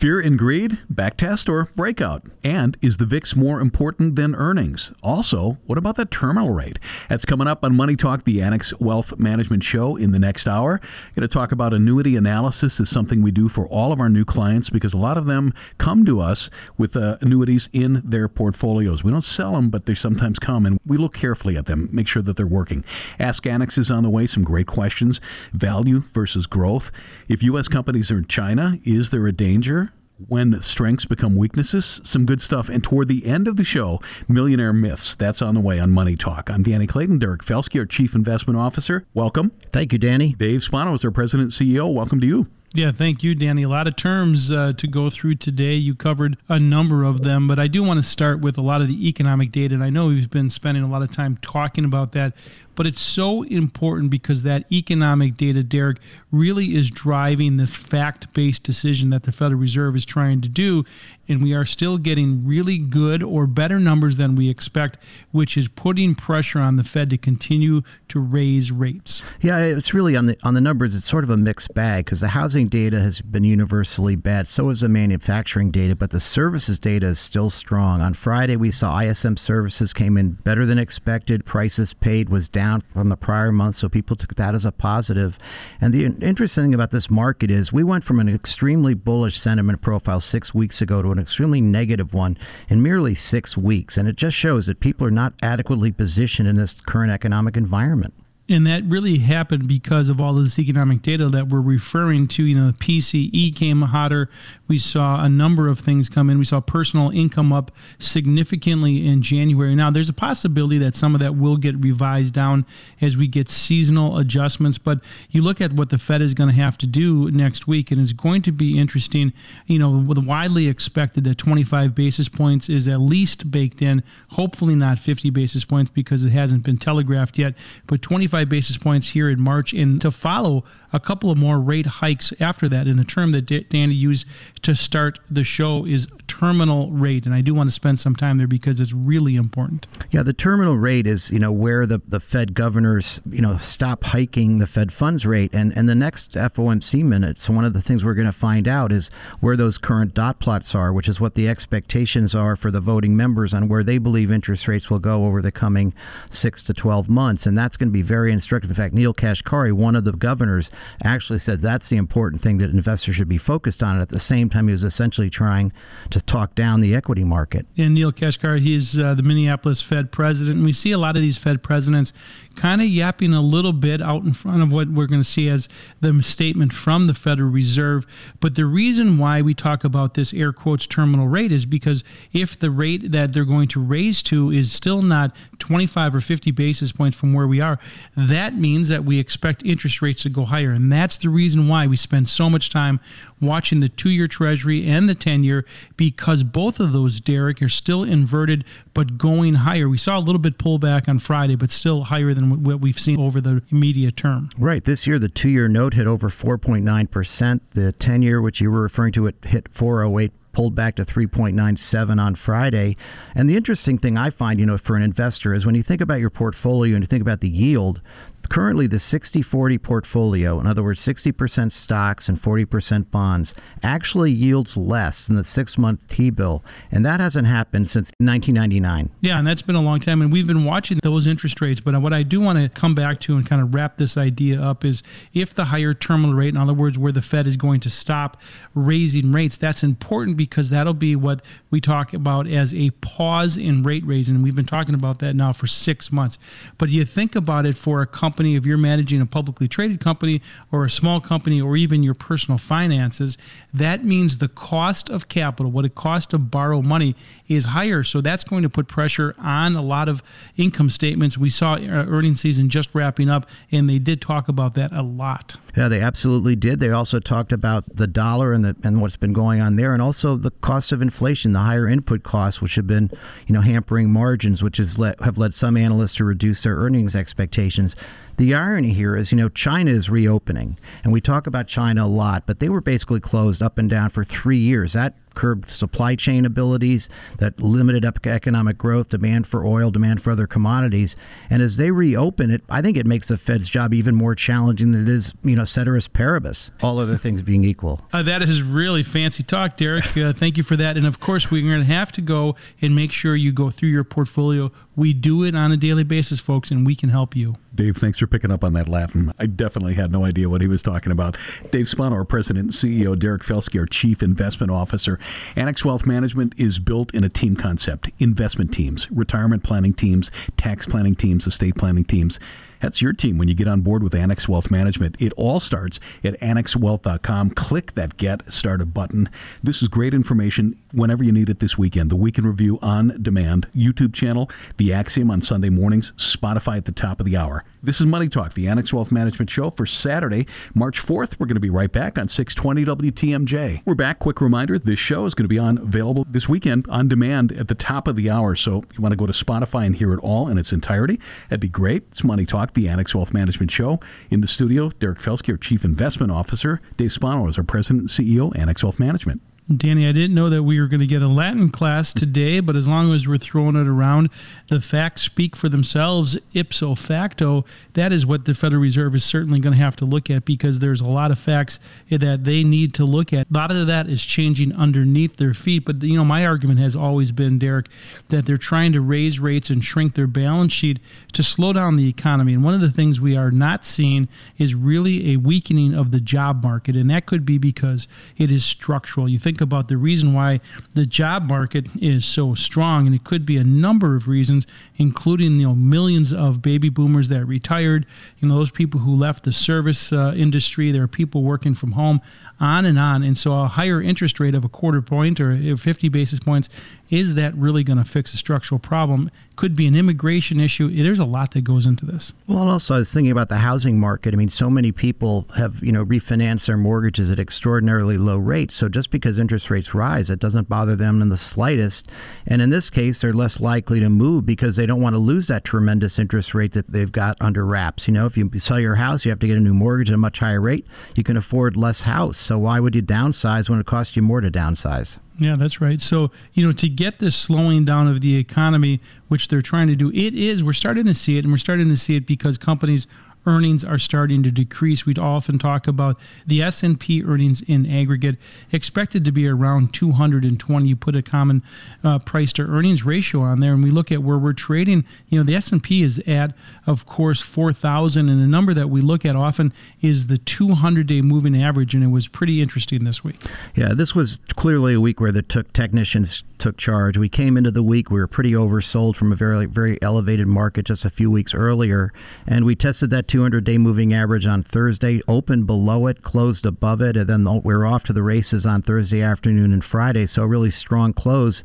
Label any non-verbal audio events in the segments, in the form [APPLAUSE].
Fear and greed, backtest or breakout? And is the VIX more important than earnings? Also, what about the terminal rate? That's coming up on Money Talk, the Annex Wealth Management Show in the next hour. Going to talk about annuity analysis is something we do for all of our new clients because a lot of them come to us with uh, annuities in their portfolios. We don't sell them, but they sometimes come and we look carefully at them, make sure that they're working. Ask Annex is on the way, some great questions. Value versus growth. If U.S. companies are in China, is there a danger? When strengths become weaknesses. Some good stuff. And toward the end of the show, Millionaire Myths. That's on the way on Money Talk. I'm Danny Clayton, Derek Felsky, our Chief Investment Officer. Welcome. Thank you, Danny. Dave Spano is our President and CEO. Welcome to you. Yeah, thank you, Danny. A lot of terms uh, to go through today. You covered a number of them, but I do want to start with a lot of the economic data. And I know we've been spending a lot of time talking about that, but it's so important because that economic data, Derek, really is driving this fact based decision that the Federal Reserve is trying to do. And we are still getting really good or better numbers than we expect, which is putting pressure on the Fed to continue to raise rates. Yeah, it's really on the on the numbers. It's sort of a mixed bag because the housing data has been universally bad. So is the manufacturing data, but the services data is still strong. On Friday, we saw ISM services came in better than expected. Prices paid was down down from the prior month, so people took that as a positive. And the interesting thing about this market is we went from an extremely bullish sentiment profile six weeks ago to an extremely negative one in merely six weeks. And it just shows that people are not adequately positioned in this current economic environment and that really happened because of all of this economic data that we're referring to. You know, PCE came hotter. We saw a number of things come in. We saw personal income up significantly in January. Now, there's a possibility that some of that will get revised down as we get seasonal adjustments. But you look at what the Fed is going to have to do next week, and it's going to be interesting. You know, widely expected that 25 basis points is at least baked in. Hopefully, not 50 basis points because it hasn't been telegraphed yet. But 25 25 basis points here in March, and to follow a couple of more rate hikes after that. And the term that Danny used to start the show is terminal rate, and I do want to spend some time there because it's really important. Yeah, the terminal rate is you know where the, the Fed governors you know stop hiking the Fed funds rate, and and the next FOMC minutes. One of the things we're going to find out is where those current dot plots are, which is what the expectations are for the voting members on where they believe interest rates will go over the coming six to twelve months, and that's going to be very instructive. In fact, Neel Kashkari, one of the governors, actually said that's the important thing that investors should be focused on. At the same time, he was essentially trying to talk down the equity market. And Neel Kashkari, he's uh, the Minneapolis Fed president. And we see a lot of these Fed presidents kind of yapping a little bit out in front of what we're going to see as the statement from the Federal Reserve. But the reason why we talk about this air quotes terminal rate is because if the rate that they're going to raise to is still not 25 or 50 basis points from where we are, that means that we expect interest rates to go higher. And that's the reason why we spend so much time watching the two year Treasury and the 10 year because both of those, Derek, are still inverted but going higher. We saw a little bit pullback on Friday, but still higher than what we've seen over the immediate term. Right. This year, the two year note hit over 4.9%. The 10 year, which you were referring to, it hit 408 pulled back to 3.97 on Friday. And the interesting thing I find, you know, for an investor is when you think about your portfolio and you think about the yield, Currently, the 60 40 portfolio, in other words, 60% stocks and 40% bonds, actually yields less than the six month T bill. And that hasn't happened since 1999. Yeah, and that's been a long time. And we've been watching those interest rates. But what I do want to come back to and kind of wrap this idea up is if the higher terminal rate, in other words, where the Fed is going to stop raising rates, that's important because that'll be what we talk about as a pause in rate raising. And we've been talking about that now for six months. But you think about it for a company company, if you're managing a publicly traded company or a small company or even your personal finances, that means the cost of capital, what it costs to borrow money, is higher. So that's going to put pressure on a lot of income statements. We saw uh, earnings season just wrapping up, and they did talk about that a lot. Yeah, they absolutely did. They also talked about the dollar and the, and what's been going on there, and also the cost of inflation, the higher input costs, which have been you know hampering margins, which has let, have led some analysts to reduce their earnings expectations The irony here is, you know, China is reopening, and we talk about China a lot, but they were basically closed up and down for three years. That curbed supply chain abilities, that limited economic growth, demand for oil, demand for other commodities. And as they reopen it, I think it makes the Fed's job even more challenging than it is, you know, ceteris paribus, all other things being equal. Uh, that is really fancy talk, Derek. Uh, thank you for that. And of course, we're going to have to go and make sure you go through your portfolio. We do it on a daily basis, folks, and we can help you. Dave, thanks for picking up on that Latin. I definitely had no idea what he was talking about. Dave Spano, our president and CEO, Derek Felsky, our chief investment officer. Annex Wealth Management is built in a team concept investment teams, retirement planning teams, tax planning teams, estate planning teams. That's your team when you get on board with Annex Wealth Management. It all starts at annexwealth.com. Click that Get Started button. This is great information whenever you need it this weekend. The Weekend Review on demand, YouTube channel, The Axiom on Sunday mornings, Spotify at the top of the hour. This is Money Talk, the Annex Wealth Management Show for Saturday, March 4th. We're going to be right back on 620 WTMJ. We're back. Quick reminder this show is going to be on available this weekend on demand at the top of the hour. So if you want to go to Spotify and hear it all in its entirety, that'd be great. It's Money Talk, the Annex Wealth Management Show. In the studio, Derek Felsky, our Chief Investment Officer. Dave Spano is our President and CEO, Annex Wealth Management. Danny, I didn't know that we were going to get a Latin class today, but as long as we're throwing it around, the facts speak for themselves ipso facto. That is what the Federal Reserve is certainly going to have to look at because there's a lot of facts that they need to look at. A lot of that is changing underneath their feet. But, you know, my argument has always been, Derek, that they're trying to raise rates and shrink their balance sheet to slow down the economy. And one of the things we are not seeing is really a weakening of the job market. And that could be because it is structural. You think think about the reason why the job market is so strong, and it could be a number of reasons, including you know millions of baby boomers that retired, you know those people who left the service uh, industry. There are people working from home on and on. And so a higher interest rate of a quarter point or 50 basis points, is that really going to fix a structural problem? Could be an immigration issue. There's a lot that goes into this. Well, also I was thinking about the housing market. I mean, so many people have, you know, refinanced their mortgages at extraordinarily low rates. So just because interest rates rise, it doesn't bother them in the slightest. And in this case, they're less likely to move because they don't want to lose that tremendous interest rate that they've got under wraps. You know, if you sell your house, you have to get a new mortgage at a much higher rate. You can afford less house. So why would you downsize when it costs you more to downsize? Yeah, that's right. So, you know, to get this slowing down of the economy, which they're trying to do, it is, we're starting to see it, and we're starting to see it because companies earnings are starting to decrease. We'd often talk about the S&P earnings in aggregate expected to be around 220. You put a common uh, price to earnings ratio on there, and we look at where we're trading. You know, the S&P is at, of course, 4,000, and the number that we look at often is the 200-day moving average, and it was pretty interesting this week. Yeah, this was clearly a week where the took technicians took charge. We came into the week we were pretty oversold from a very very elevated market just a few weeks earlier, and we tested that 200 day moving average on Thursday, opened below it, closed above it, and then we are off to the races on Thursday afternoon and Friday. So a really strong close,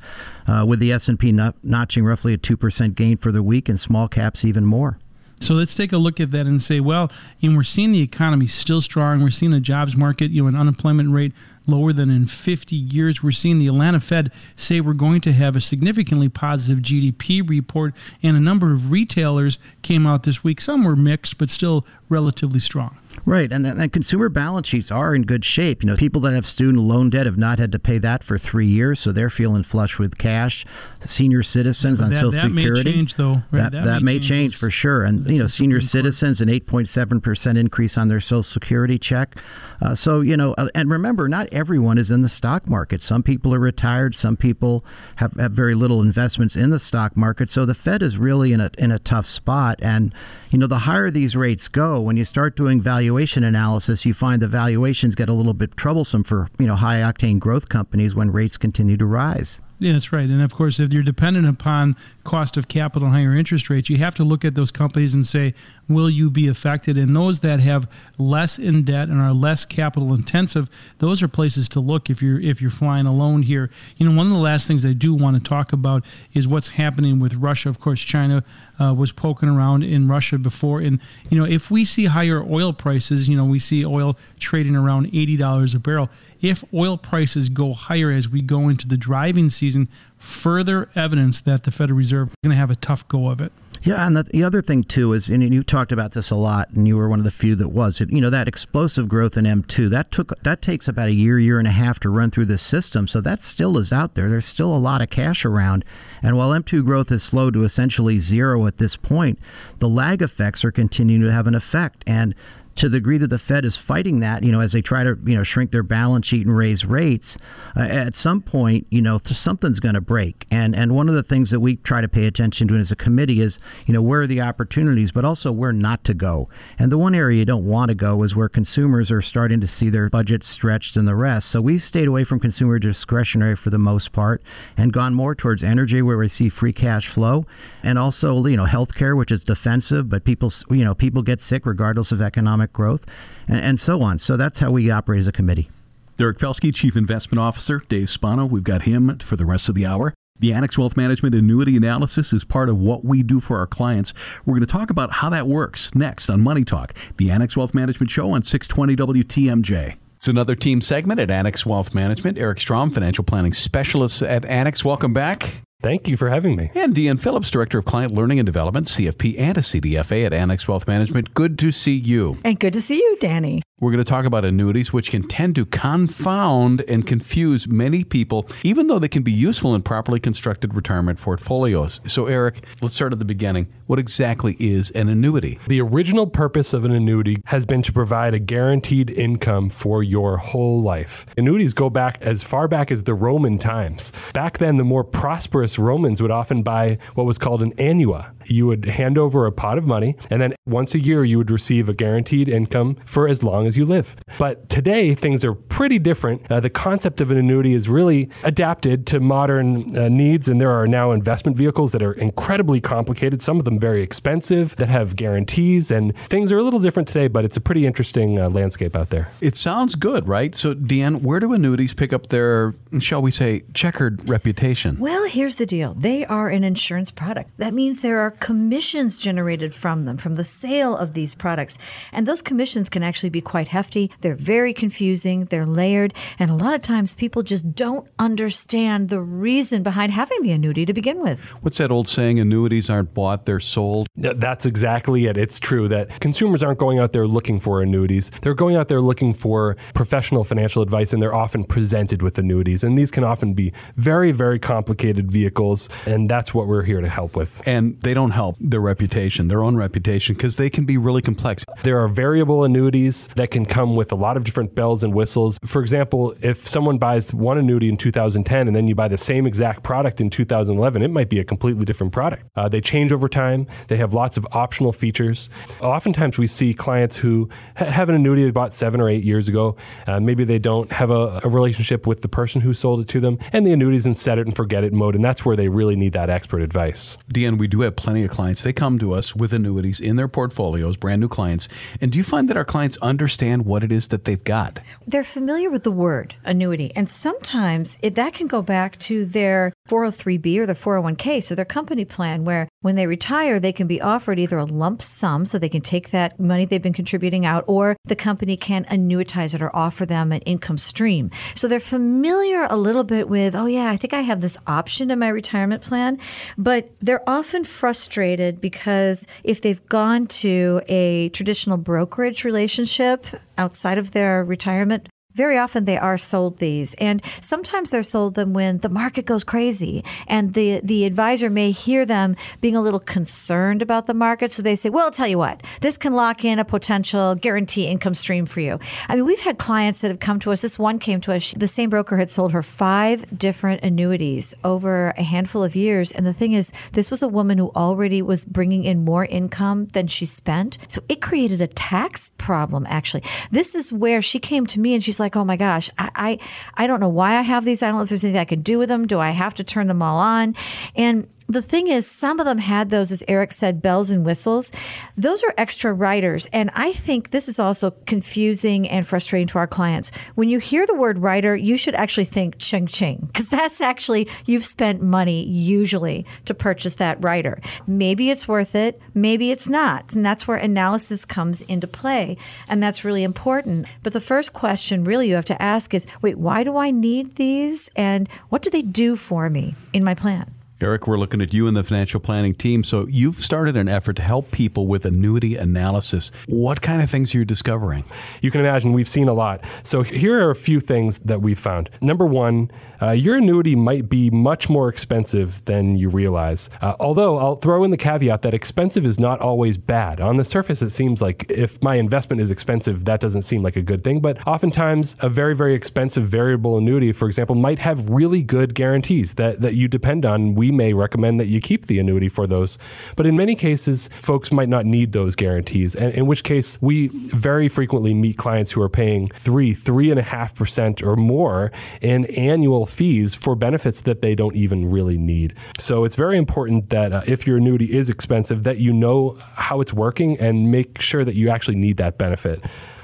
uh, with the S&P notching roughly a two percent gain for the week, and small caps even more. So let's take a look at that and say, well, you know, we're seeing the economy still strong. We're seeing the jobs market, you know, an unemployment rate lower than in 50 years. We're seeing the Atlanta Fed say we're going to have a significantly positive GDP report, and a number of retailers came out this week. Some were mixed, but still relatively strong. Right, and, and consumer balance sheets are in good shape. You know, people that have student loan debt have not had to pay that for three years, so they're feeling flush with cash. Senior citizens on that, Social that Security, may change though. Right? That, that, that, may, change, change for sure. And you know, senior citizens an 8.7 percent increase on their Social Security check. Uh, so you know, uh, and remember, not everyone is in the stock market. Some people are retired. Some people have, have very little investments in the stock market. So the Fed is really in a in a tough spot. And you know, the higher these rates go, when you start doing valuation analysis, you find the valuations get a little bit troublesome for you know high octane growth companies when rates continue to rise. Yeah, that's right. And of course, if you're dependent upon cost of capital higher interest rates, you have to look at those companies and say, will you be affected? And those that have less in debt and are less capital intensive, those are places to look if you're if you're flying alone here. You know, one of the last things I do want to talk about is what's happening with Russia. Of course, China uh, was poking around in Russia before, and you know, if we see higher oil prices, you know, we see oil trading around eighty dollars a barrel if oil prices go higher as we go into the driving season, further evidence that the Federal Reserve is going to have a tough go of it. Yeah, and the, the other thing too is, and you talked about this a lot, and you were one of the few that was. You know that explosive growth in M2 that took that takes about a year, year and a half to run through the system. So that still is out there. There's still a lot of cash around, and while M2 growth has slowed to essentially zero at this point, the lag effects are continuing to have an effect. And to the degree that the Fed is fighting that, you know, as they try to, you know, shrink their balance sheet and raise rates, uh, at some point, you know, something's going to break. And and one of the things that we try to pay attention to as a committee is, you know, where are the opportunities, but also where not to go. And the one area you don't want to go is where consumers are starting to see their budgets stretched and the rest. So we stayed away from consumer discretionary for the most part and gone more towards energy where we see free cash flow and also, you know, healthcare, which is defensive, but people, you know, people get sick regardless of economic economic growth, and, and so on. So that's how we operate as a committee. Derek Felsky, Chief Investment Officer, Dave Spano. We've got him for the rest of the hour. The Annex Wealth Management annuity analysis is part of what we do for our clients. We're going to talk about how that works next on Money Talk, the Annex Wealth Management Show on 620 WTMJ. It's another team segment at Annex Wealth Management. Eric Strom, financial planning specialist at Annex. Welcome back. Thank you for having me. And Deanne Phillips, Director of Client Learning and Development, CFP, and a CDFA at Annex Wealth Management. Good to see you. And good to see you, Danny. We're going to talk about annuities, which can tend to confound and confuse many people, even though they can be useful in properly constructed retirement portfolios. So, Eric, let's start at the beginning. What exactly is an annuity? The original purpose of an annuity has been to provide a guaranteed income for your whole life. Annuities go back as far back as the Roman times. Back then, the more prosperous Romans would often buy what was called an annua. You would hand over a pot of money, and then once a year, you would receive a guaranteed income for as long as as you live. But today, things are pretty different. Uh, the concept of an annuity is really adapted to modern uh, needs, and there are now investment vehicles that are incredibly complicated, some of them very expensive, that have guarantees, and things are a little different today, but it's a pretty interesting uh, landscape out there. It sounds good, right? So, Deanne, where do annuities pick up their, shall we say, checkered reputation? Well, here's the deal they are an insurance product. That means there are commissions generated from them, from the sale of these products. And those commissions can actually be quite quite hefty. They're very confusing. They're layered. And a lot of times people just don't understand the reason behind having the annuity to begin with. What's that old saying? Annuities aren't bought, they're sold. That's exactly it. It's true that consumers aren't going out there looking for annuities. They're going out there looking for professional financial advice, and they're often presented with annuities. And these can often be very, very complicated vehicles. And that's what we're here to help with. And they don't help their reputation, their own reputation, because they can be really complex. There are variable annuities that can come with a lot of different bells and whistles. For example, if someone buys one annuity in 2010 and then you buy the same exact product in 2011, it might be a completely different product. Uh, they change over time. They have lots of optional features. Oftentimes, we see clients who ha- have an annuity they bought seven or eight years ago. Uh, maybe they don't have a, a, relationship with the person who sold it to them, and the annuity's in set it and forget it mode, and that's where they really need that expert advice. Deanne, we do have plenty of clients. They come to us with annuities in their portfolios, brand new clients. And do you find that our clients understand? Understand what it is that they've got. They're familiar with the word annuity, and sometimes it, that can go back to their 403b or the 401k, so their company plan, where when they retire, they can be offered either a lump sum so they can take that money they've been contributing out, or the company can annuitize it or offer them an income stream. So they're familiar a little bit with, oh, yeah, I think I have this option in my retirement plan, but they're often frustrated because if they've gone to a traditional brokerage relationship, outside of their retirement very often they are sold these and sometimes they're sold them when the market goes crazy and the the advisor may hear them being a little concerned about the market so they say well I'll tell you what this can lock in a potential guarantee income stream for you. I mean we've had clients that have come to us this one came to us the same broker had sold her five different annuities over a handful of years and the thing is this was a woman who already was bringing in more income than she spent so it created a tax problem actually. This is where she came to me and she's like like, oh my gosh, I, I, I don't know why I have these. I don't know if there's anything I can do with them. Do I have to turn them all on? And the thing is, some of them had those, as Eric said, bells and whistles. Those are extra riders. And I think this is also confusing and frustrating to our clients. When you hear the word rider, you should actually think ching ching, because that's actually, you've spent money usually to purchase that rider. Maybe it's worth it, maybe it's not. And that's where analysis comes into play. And that's really important. But the first question really you have to ask is wait, why do I need these? And what do they do for me in my plan? Eric, we're looking at you and the financial planning team. So you've started an effort to help people with annuity analysis. What kind of things are you discovering? You can imagine we've seen a lot. So here are a few things that we've found. Number one, uh, your annuity might be much more expensive than you realize. Uh, although I'll throw in the caveat that expensive is not always bad. On the surface, it seems like if my investment is expensive, that doesn't seem like a good thing. But oftentimes, a very, very expensive variable annuity, for example, might have really good guarantees that, that you depend on. We may recommend that you keep the annuity for those. But in many cases, folks might not need those guarantees, and in which case, we very frequently meet clients who are paying three, three and a half percent or more in annual fees for benefits that they don't even really need. So it's very important that uh, if your annuity is expensive, that you know how it's working and make sure that you actually need that benefit.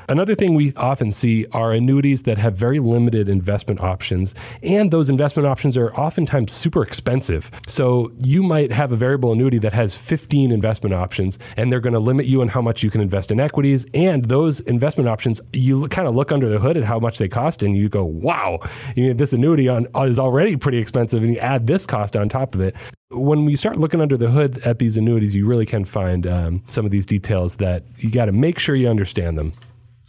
Another thing we often see are annuities that have very limited investment options, and those investment options are oftentimes super expensive. So you might have a variable annuity that has 15 investment options, and they're going to limit you on how much you can invest in equities. And those investment options, you kind of look under the hood at how much they cost, and you go, wow, you know, this annuity on, is already pretty expensive, and you add this cost on top of it when we start looking under the hood at these annuities, you really can find um, some of these details that you got to make sure you understand them.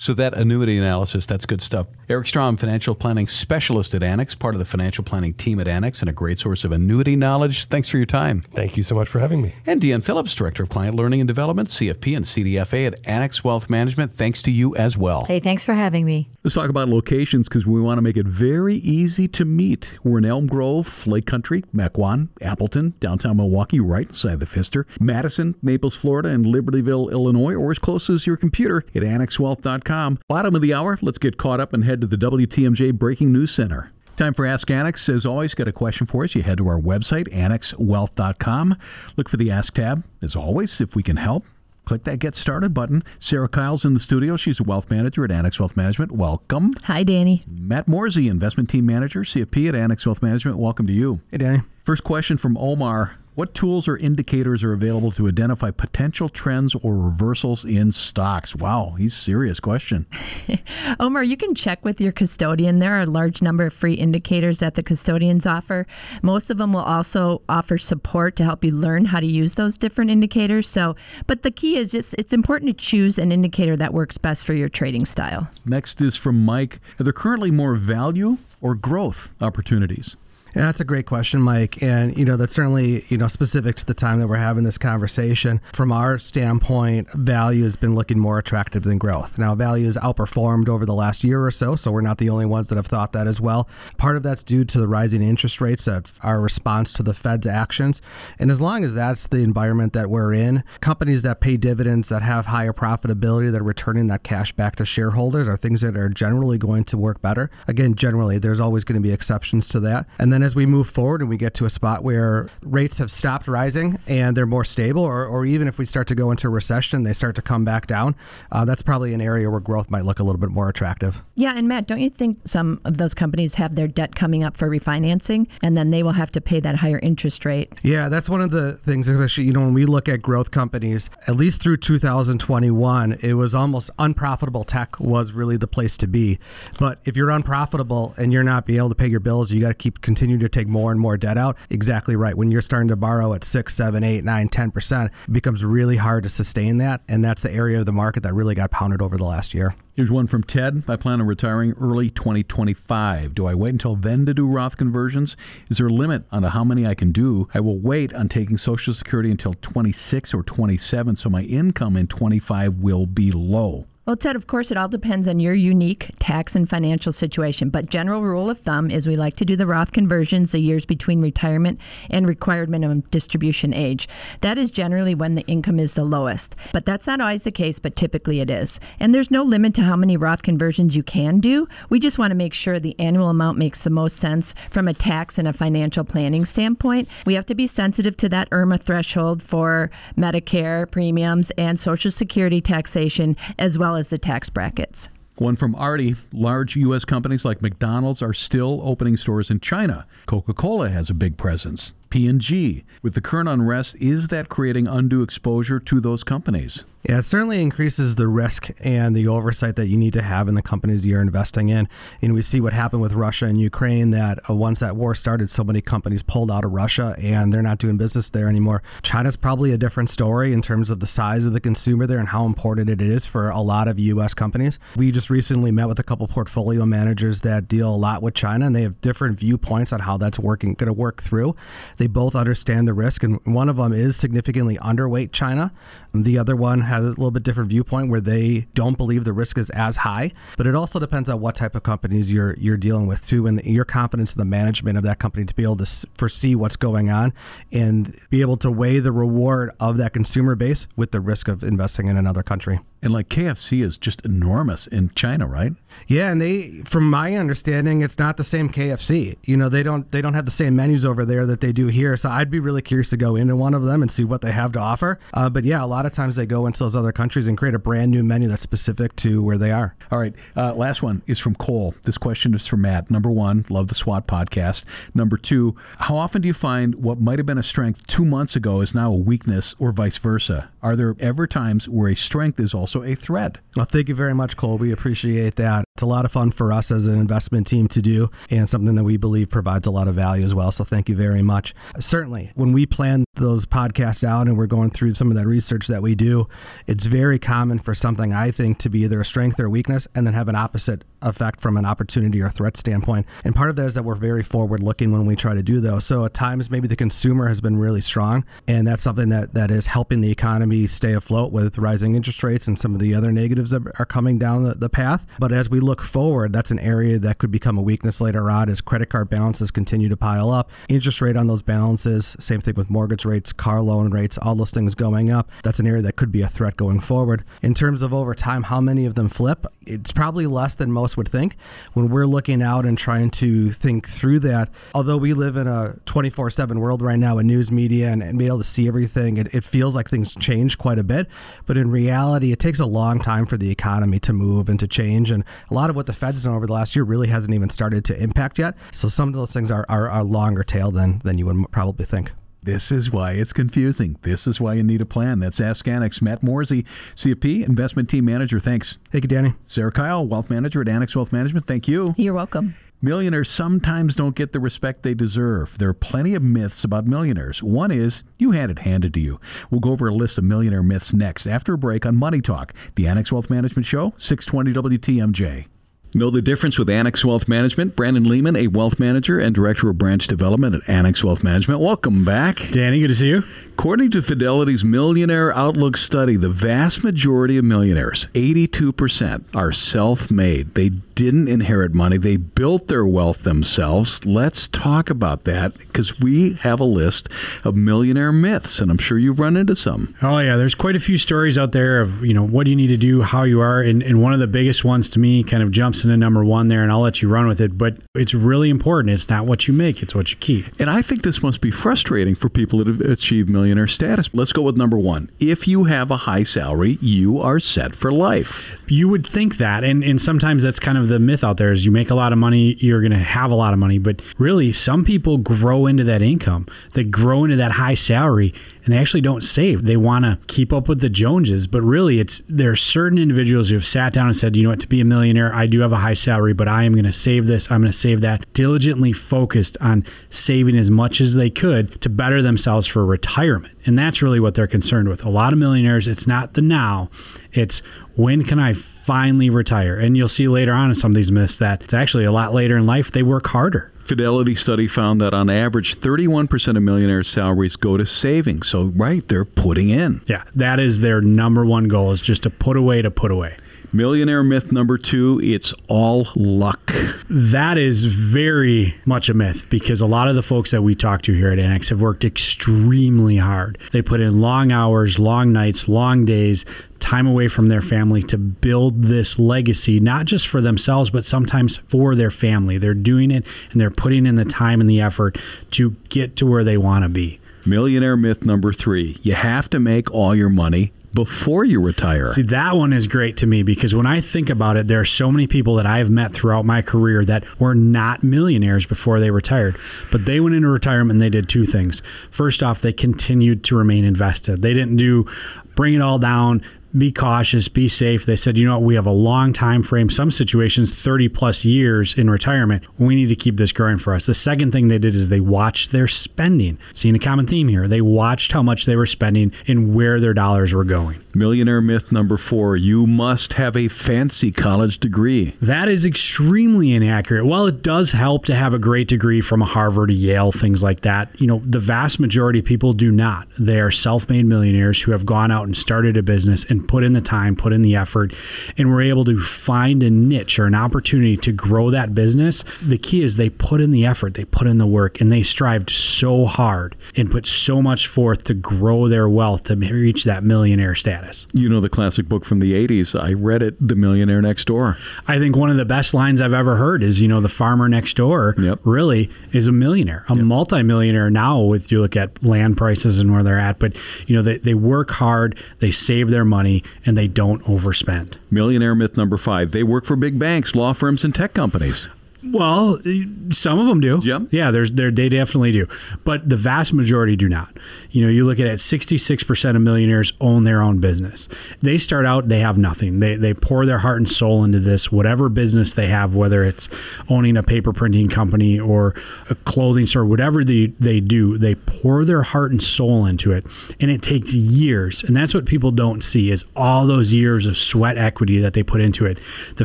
So that annuity analysis, that's good stuff. Eric Strom, financial planning specialist at Annex, part of the financial planning team at Annex, and a great source of annuity knowledge. Thanks for your time. Thank you so much for having me. And Deanne Phillips, Director of Client Learning and Development, CFP and CDFA at Annex Wealth Management. Thanks to you as well. Hey, thanks for having me. Let's talk about locations because we want to make it very easy to meet. We're in Elm Grove, Lake Country, Mequon, Appleton, downtown Milwaukee, right inside the Pfister, Madison, Naples, Florida, and Libertyville, Illinois, or as close as your computer at annexwealth.com. Bottom of the hour, let's get caught up and head to the WTMJ Breaking News Center. Time for Ask Annex. As always, got a question for us. You head to our website, annexwealth.com. Look for the Ask tab. As always, if we can help, click that Get Started button. Sarah Kyle's in the studio. She's a wealth manager at Annex Wealth Management. Welcome. Hi, Danny. Matt Morsey, investment team manager, CFP at Annex Wealth Management. Welcome to you. Hey, Danny. First question from Omar. What tools or indicators are available to identify potential trends or reversals in stocks? Wow, he's serious question. [LAUGHS] Omar, you can check with your custodian. There are a large number of free indicators that the custodians offer. Most of them will also offer support to help you learn how to use those different indicators. So, but the key is just it's important to choose an indicator that works best for your trading style. Next is from Mike. Are there currently more value or growth opportunities? Yeah, that's a great question, Mike. And, you know, that's certainly, you know, specific to the time that we're having this conversation. From our standpoint, value has been looking more attractive than growth. Now, value has outperformed over the last year or so, so we're not the only ones that have thought that as well. Part of that's due to the rising interest rates that our response to the Fed's actions. And as long as that's the environment that we're in, companies that pay dividends, that have higher profitability, that are returning that cash back to shareholders are things that are generally going to work better. Again, generally, there's always going to be exceptions to that. And then then as we move forward and we get to a spot where rates have stopped rising and they're more stable, or, or even if we start to go into a recession, they start to come back down, uh, that's probably an area where growth might look a little bit more attractive. Yeah, and Matt, don't you think some of those companies have their debt coming up for refinancing and then they will have to pay that higher interest rate? Yeah, that's one of the things, especially, you know, when we look at growth companies, at least through 2021, it was almost unprofitable tech was really the place to be. But if you're unprofitable and you're not being able to pay your bills, you got to keep continuing continue to take more and more debt out, exactly right. When you're starting to borrow at six, seven, eight, nine, ten percent, it becomes really hard to sustain that. And that's the area of the market that really got pounded over the last year. Here's one from Ted. I plan on retiring early 2025. Do I wait until then to do Roth conversions? Is there a limit on how many I can do? I will wait on taking Social Security until 26 or 27, so my income in 25 will be low. Well, Ted, of course, it all depends on your unique tax and financial situation. But general rule of thumb is we like to do the Roth conversions the years between retirement and required minimum distribution age. That is generally when the income is the lowest. But that's not always the case, but typically it is. And there's no limit to how many Roth conversions you can do. We just want to make sure the annual amount makes the most sense from a tax and a financial planning standpoint. We have to be sensitive to that IRMAA threshold for Medicare premiums and Social Security taxation, as well as as the tax brackets. One from Artie. Large U.S. companies like McDonald's are still opening stores in China. Coca Cola has a big presence. P&G. With the current unrest, is that creating undue exposure to those companies? Yeah, it certainly increases the risk and the oversight that you need to have in the companies you're investing in. And we see what happened with Russia and Ukraine that uh, once that war started, so many companies pulled out of Russia and they're not doing business there anymore. China's probably a different story in terms of the size of the consumer there and how important it is for a lot of U.S. companies. We just recently met with a couple portfolio managers that deal a lot with China and they have different viewpoints on how that's working, going to work through. They both understand the risk, and one of them is significantly underweight China. The other one has a little bit different viewpoint where they don't believe the risk is as high. But it also depends on what type of companies you're you're dealing with too, and your confidence in the management of that company to be able to foresee what's going on and be able to weigh the reward of that consumer base with the risk of investing in another country. And like KFC is just enormous in China, right? Yeah, and they, from my understanding, it's not the same KFC. You know, they don't they don't have the same menus over there that they do here. So I'd be really curious to go into one of them and see what they have to offer. Uh, but yeah, a lot of times they go into those other countries and create a brand new menu that's specific to where they are. All right, uh, last one is from Cole. This question is from Matt. Number one, love the SWOT podcast. Number two, how often do you find what might have been a strength two months ago is now a weakness, or vice versa? Are there ever times where a strength is also also a threat? Well, thank you very much, Cole. We appreciate that. It's a lot of fun for us as an investment team to do and something that we believe provides a lot of value as well. So thank you very much. Certainly, when we plan those podcasts out and we're going through some of that research that we do, it's very common for something I think to be either a strength or a weakness and then have an opposite effect from an opportunity or threat standpoint. And part of that is that we're very forward looking when we try to do those. So at times maybe the consumer has been really strong and that's something that, that is helping the economy stay afloat with rising interest rates and some of the other negatives that are coming down the, the path. But as we look forward, that's an area that could become a weakness later on as credit card balances continue to pile up. Interest rate on those balances, same thing with mortgage rates, car loan rates, all those things going up. That's an area that could be a threat going forward. In terms of over time, how many of them flip? It's probably less than most would think. When we're looking out and trying to think through that, although we live in a 24 7 world right now in news media and, and be able to see everything, it, it feels like things change quite a bit. But in reality, it takes a long time for the economy to move and to change. And a lot of what the Fed's done over the last year really hasn't even started to impact yet. So some of those things are, are, are longer tail than, than you would probably think. This is why it's confusing. This is why you need a plan. That's Ask Annex. Matt Morsey, CFP, Investment Team Manager. Thanks. Thank you, Danny. Sarah Kyle, Wealth Manager at Annex Wealth Management. Thank you. You're welcome. Millionaires sometimes don't get the respect they deserve. There are plenty of myths about millionaires. One is you had it handed to you. We'll go over a list of millionaire myths next after a break on Money Talk, the Annex Wealth Management Show, 620 WTMJ. Know the difference with Annex Wealth Management? Brandon Lehman, a wealth manager and director of branch development at Annex Wealth Management. Welcome back. Danny, good to see you. According to Fidelity's Millionaire Outlook study, the vast majority of millionaires, 82%, are self made. They didn't inherit money, they built their wealth themselves. Let's talk about that because we have a list of millionaire myths, and I'm sure you've run into some. Oh, yeah. There's quite a few stories out there of, you know, what do you need to do, how you are. And, and one of the biggest ones to me kind of jumps into number one there, and I'll let you run with it. But it's really important. It's not what you make, it's what you keep. And I think this must be frustrating for people that have achieved millionaire status. Let's go with number one. If you have a high salary, you are set for life. You would think that. And, and sometimes that's kind of the myth out there is you make a lot of money, you're going to have a lot of money. But really, some people grow into that income. They grow into that high salary and they actually don't save. They want to keep up with the Joneses, but really it's there are certain individuals who have sat down and said, you know what, to be a millionaire, I do have a high salary, but I am going to save this, I'm going to save that. Diligently focused on saving as much as they could to better themselves for retirement. And that's really what they're concerned with. A lot of millionaires, it's not the now, it's when can I finally retire? And you'll see later on in some of these myths that it's actually a lot later in life they work harder. Fidelity study found that on average, 31% of millionaires' salaries go to savings. So, right, they're putting in. Yeah, that is their number one goal is just to put away to put away. Millionaire myth number two it's all luck. That is very much a myth because a lot of the folks that we talk to here at Annex have worked extremely hard. They put in long hours, long nights, long days, time away from their family to build this legacy, not just for themselves, but sometimes for their family. They're doing it and they're putting in the time and the effort to get to where they want to be. Millionaire myth number three you have to make all your money before you retire. See, that one is great to me because when I think about it, there are so many people that I have met throughout my career that were not millionaires before they retired. But they went into retirement and they did two things. First off, they continued to remain invested. They didn't do bring it all down, be cautious, be safe. They said, you know what, we have a long time frame, some situations 30 plus years in retirement. We need to keep this growing for us. The second thing they did is they watched their spending. Seeing a common theme here. They watched how much they were spending and where their dollars were going. Millionaire myth number four you must have a fancy college degree. That is extremely inaccurate. While it does help to have a great degree from Harvard, Yale, things like that, you know, the vast majority of people do not. They are self made millionaires who have gone out and started a business and put in the time, put in the effort, and were able to find a niche or an opportunity to grow that business. The key is they put in the effort, they put in the work, and they strived so hard and put so much forth to grow their wealth to reach that millionaire status status. You know the classic book from the 80s. I read it, The Millionaire Next Door. I think one of the best lines I've ever heard is, you know, the farmer next door yep. really is a millionaire, a yep. multimillionaire now with you look at land prices and where they're at. But, you know, they, they work hard, they save their money, and they don't overspend. Millionaire myth number five they work for big banks, law firms, and tech companies. Well, eh, some of them do. Yep. Yeah, there's they definitely do. But the vast majority do not. You know, you look at it, 66% of millionaires own their own business. They start out, they have nothing. They, they pour their heart and soul into this, whatever business they have, whether it's owning a paper printing company or a clothing store, whatever they, they do, they pour their heart and soul into it. And it takes years. And that's what people don't see is all those years of sweat equity that they put into it. The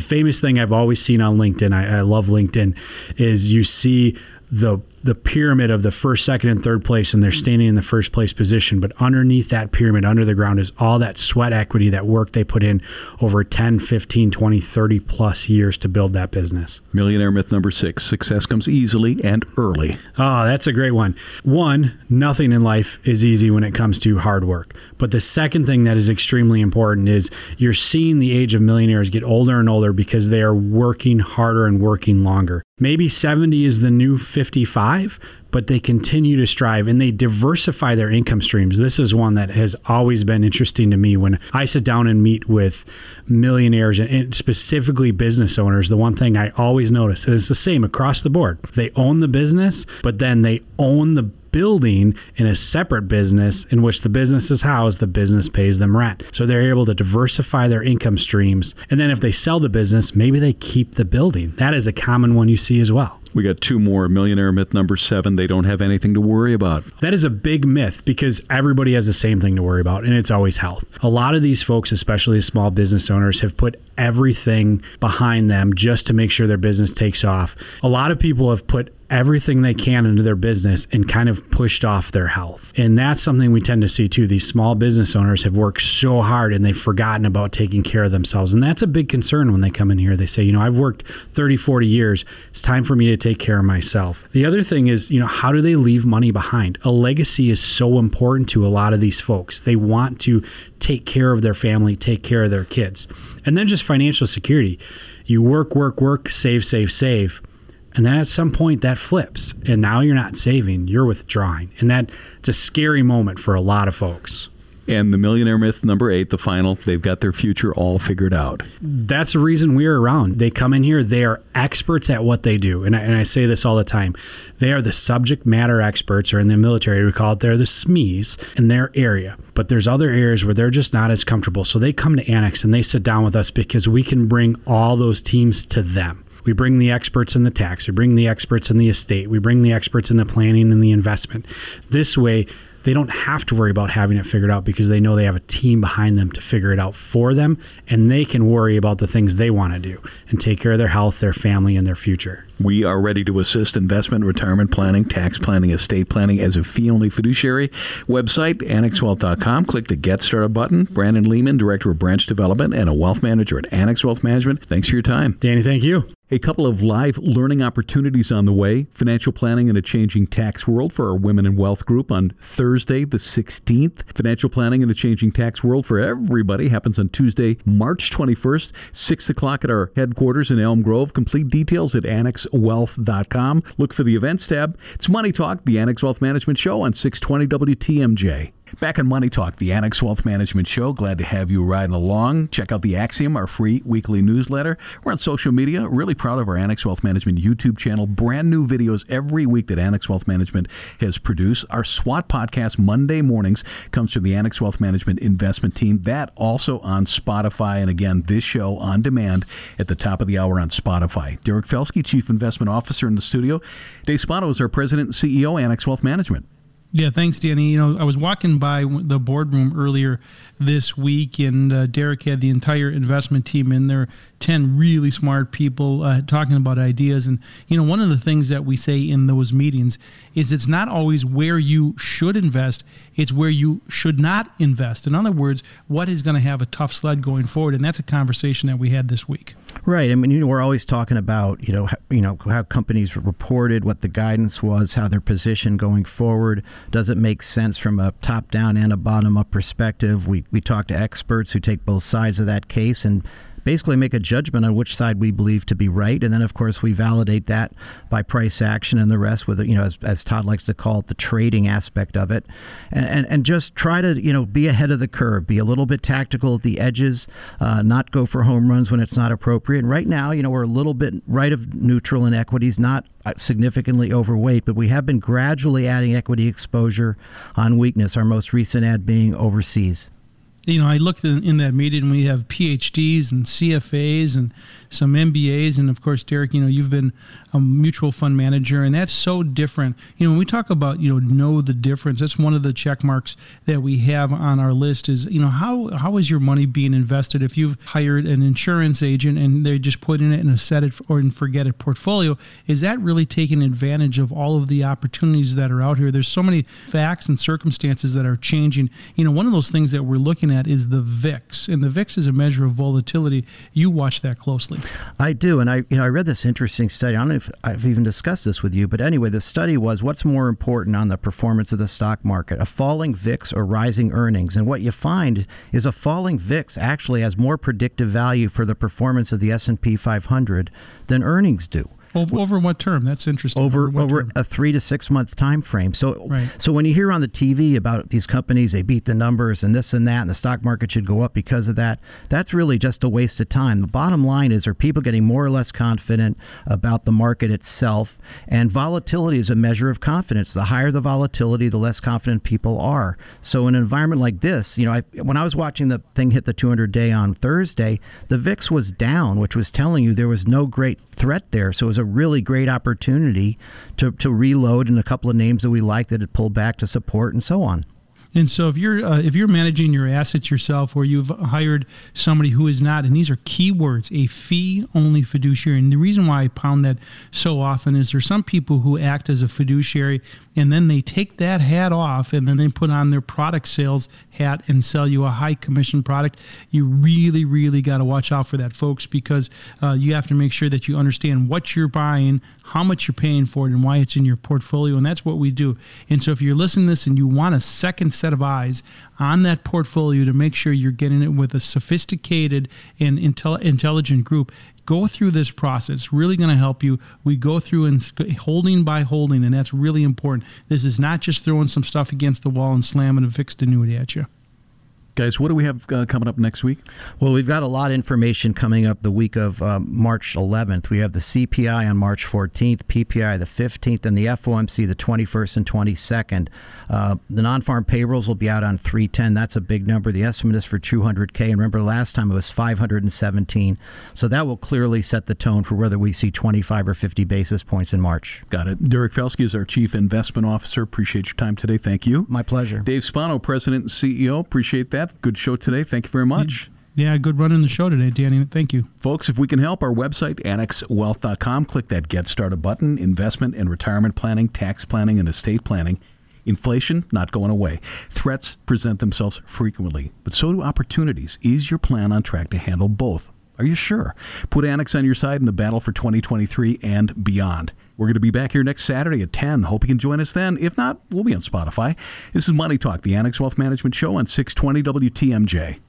famous thing I've always seen on LinkedIn, I, I love LinkedIn, is you see the the pyramid of the first, second, and third place, and they're mm-hmm. standing in the first place position. But underneath that pyramid, under the ground, is all that sweat equity, that work they put in over 10, 15, 20, 30 plus years to build that business. Millionaire myth number six success comes easily and early. Oh, that's a great one. One, nothing in life is easy when it comes to hard work. But the second thing that is extremely important is you're seeing the age of millionaires get older and older because they are working harder and working longer. Maybe 70 is the new 55, but they continue to strive and they diversify their income streams. This is one that has always been interesting to me when I sit down and meet with millionaires and specifically business owners. The one thing I always notice is the same across the board. They own the business, but then they own the building in a separate business in which the business is housed, the business pays them rent. So they're able to diversify their income streams. And then if they sell the business, maybe they keep the building. That is a common one you see as well. We got two more. Millionaire myth number seven. They don't have anything to worry about. That is a big myth because everybody has the same thing to worry about, and it's always health. A lot of these folks, especially small business owners, have put everything behind them just to make sure their business takes off. A lot of people have put everything they can into their business and kind of pushed off their health. And that's something we tend to see too. These small business owners have worked so hard and they've forgotten about taking care of themselves. And that's a big concern when they come in here. They say, you know, I've worked 30, 40 years. It's time for me to take care of myself. The other thing is, you know, how do they leave money behind? A legacy is so important to a lot of these folks. They want to take care of their family, take care of their kids. And then just financial security. You work, work, work, save, save, save and then at some point that flips and now you're not saving, you're withdrawing. And that it's a scary moment for a lot of folks. And the millionaire myth number eight, the final, they've got their future all figured out. That's the reason we're around. They come in here, they are experts at what they do. And I, and I say this all the time. They are the subject matter experts, or in the military, we call it they're the SMEs in their area. But there's other areas where they're just not as comfortable. So they come to Annex and they sit down with us because we can bring all those teams to them. We bring the experts in the tax, we bring the experts in the estate, we bring the experts in the planning and the investment. This way, they don't have to worry about having it figured out because they know they have a team behind them to figure it out for them and they can worry about the things they want to do and take care of their health, their family, and their future. We are ready to assist investment, retirement planning, tax planning, estate planning as a fee only fiduciary. Website annexwealth.com. Click the Get Started button. Brandon Lehman, Director of Branch Development and a Wealth Manager at Annex Wealth Management. Thanks for your time. Danny, thank you. A couple of live learning opportunities on the way. Financial planning in a changing tax world for our Women in Wealth group on Thursday, the 16th. Financial planning in a changing tax world for everybody happens on Tuesday, March 21st, 6 o'clock at our headquarters in Elm Grove. Complete details at annexwealth.com. Look for the events tab. It's Money Talk, the Annex Wealth Management Show on 620 WTMJ. Back on Money Talk, the Annex Wealth Management Show. Glad to have you riding along. Check out the Axiom, our free weekly newsletter. We're on social media. Really proud of our Annex Wealth Management YouTube channel. Brand new videos every week that Annex Wealth Management has produced. Our SWOT podcast Monday mornings comes from the Annex Wealth Management investment team. That also on Spotify. And again, this show on demand at the top of the hour on Spotify. Derek Felsky, Chief Investment Officer in the studio. Dave Spano is our President and CEO, Annex Wealth Management. Yeah, thanks, Danny. You know, I was walking by the boardroom earlier this week, and uh, Derek had the entire investment team in there 10 really smart people uh, talking about ideas. And, you know, one of the things that we say in those meetings is it's not always where you should invest, it's where you should not invest. In other words, what is going to have a tough sled going forward? And that's a conversation that we had this week. Right. I mean, you know, we're always talking about, you know, how, you know, how companies reported, what the guidance was, how they're positioned going forward. Does it make sense from a top down and a bottom up perspective? We, we talk to experts who take both sides of that case and basically make a judgment on which side we believe to be right, and then of course we validate that by price action and the rest with you know as, as Todd likes to call it the trading aspect of it, and, and and just try to you know be ahead of the curve, be a little bit tactical at the edges, uh, not go for home runs when it's not appropriate. And right now, you know we're a little bit right of neutral in equities, not uh, significantly overweight, but we have been gradually adding equity exposure on weakness. Our most recent ad being overseas you know, I looked in, in, that meeting and we have PhDs and CFAs and some MBAs. And of course, Derek, you know, you've been a mutual fund manager and that's so different. You know, when we talk about, you know, know the difference, that's one of the check marks that we have on our list is, you know, how, how is your money being invested? If you've hired an insurance agent and they just put in it in a set it or and forget it portfolio, is that really taking advantage of all of the opportunities that are out here? There's so many facts and circumstances that are changing. You know, one of those things that we're looking at at is the VIX, and the VIX is a measure of volatility. You watch that closely. I do, and I you know I read this interesting study. I don't know if I've even discussed this with you, but anyway, the study was what's more important on the performance of the stock market: a falling VIX or rising earnings. And what you find is a falling VIX actually has more predictive value for the performance of the S and P 500 than earnings do. Over, over what term? That's interesting. Over over, over a three to six month time frame. So right. so when you hear on the TV about these companies, they beat the numbers and this and that, and the stock market should go up because of that. That's really just a waste of time. The bottom line is, are people getting more or less confident about the market itself? And volatility is a measure of confidence. The higher the volatility, the less confident people are. So in an environment like this, you know, I, when I was watching the thing hit the 200 day on Thursday, the VIX was down, which was telling you there was no great threat there. So it was a really great opportunity to, to reload in a couple of names that we like that had pulled back to support and so on. And so if you're uh, if you're managing your assets yourself, or you've hired somebody who is not, and these are keywords, a fee only fiduciary. And the reason why I pound that so often is there's some people who act as a fiduciary and then they take that hat off and then they put on their product sales hat and sell you a high commission product. You really, really got to watch out for that, folks, because uh, you have to make sure that you understand what you're buying, how much you're paying for it, and why it's in your portfolio. And that's what we do. And so if you're listening to this and you want a second set of eyes on that portfolio to make sure you're getting it with a sophisticated and intel- intelligent group, go through this process. It's really going to help you. We go through and holding by holding, and that's really important. This is not just throwing some stuff against the wall and slamming a fixed annuity at you. Guys, what do we have uh, coming up next week? Well, we've got a lot of information coming up the week of um, March 11th. We have the CPI on March 14th, PPI the 15th, and the FOMC the 21st and 22nd. Uh, the non-farm payrolls will be out on 310. That's a big number. The estimate is for 200k. And remember, last time it was 517. So that will clearly set the tone for whether we see 25 or 50 basis points in March. Got it. Derek Felske is our Chief Investment Officer. Appreciate your time today. Thank you. My pleasure. Dave Spano, President and CEO. Appreciate that. Good show today. Thank you very much. Yeah, good running the show today, Danny. Thank you. Folks, if we can help, our website, annexwealth.com, click that Get Started button, investment and retirement planning, tax planning, and estate planning. Inflation not going away. Threats present themselves frequently, but so do opportunities. Is your plan on track to handle both? Are you sure? Put Annex on your side in the battle for 2023 and beyond. We're going to be back here next Saturday at 10. Hope you can join us then. If not, we'll be on Spotify. This is Money Talk, the Annex Wealth Management Show on 620 WTMJ.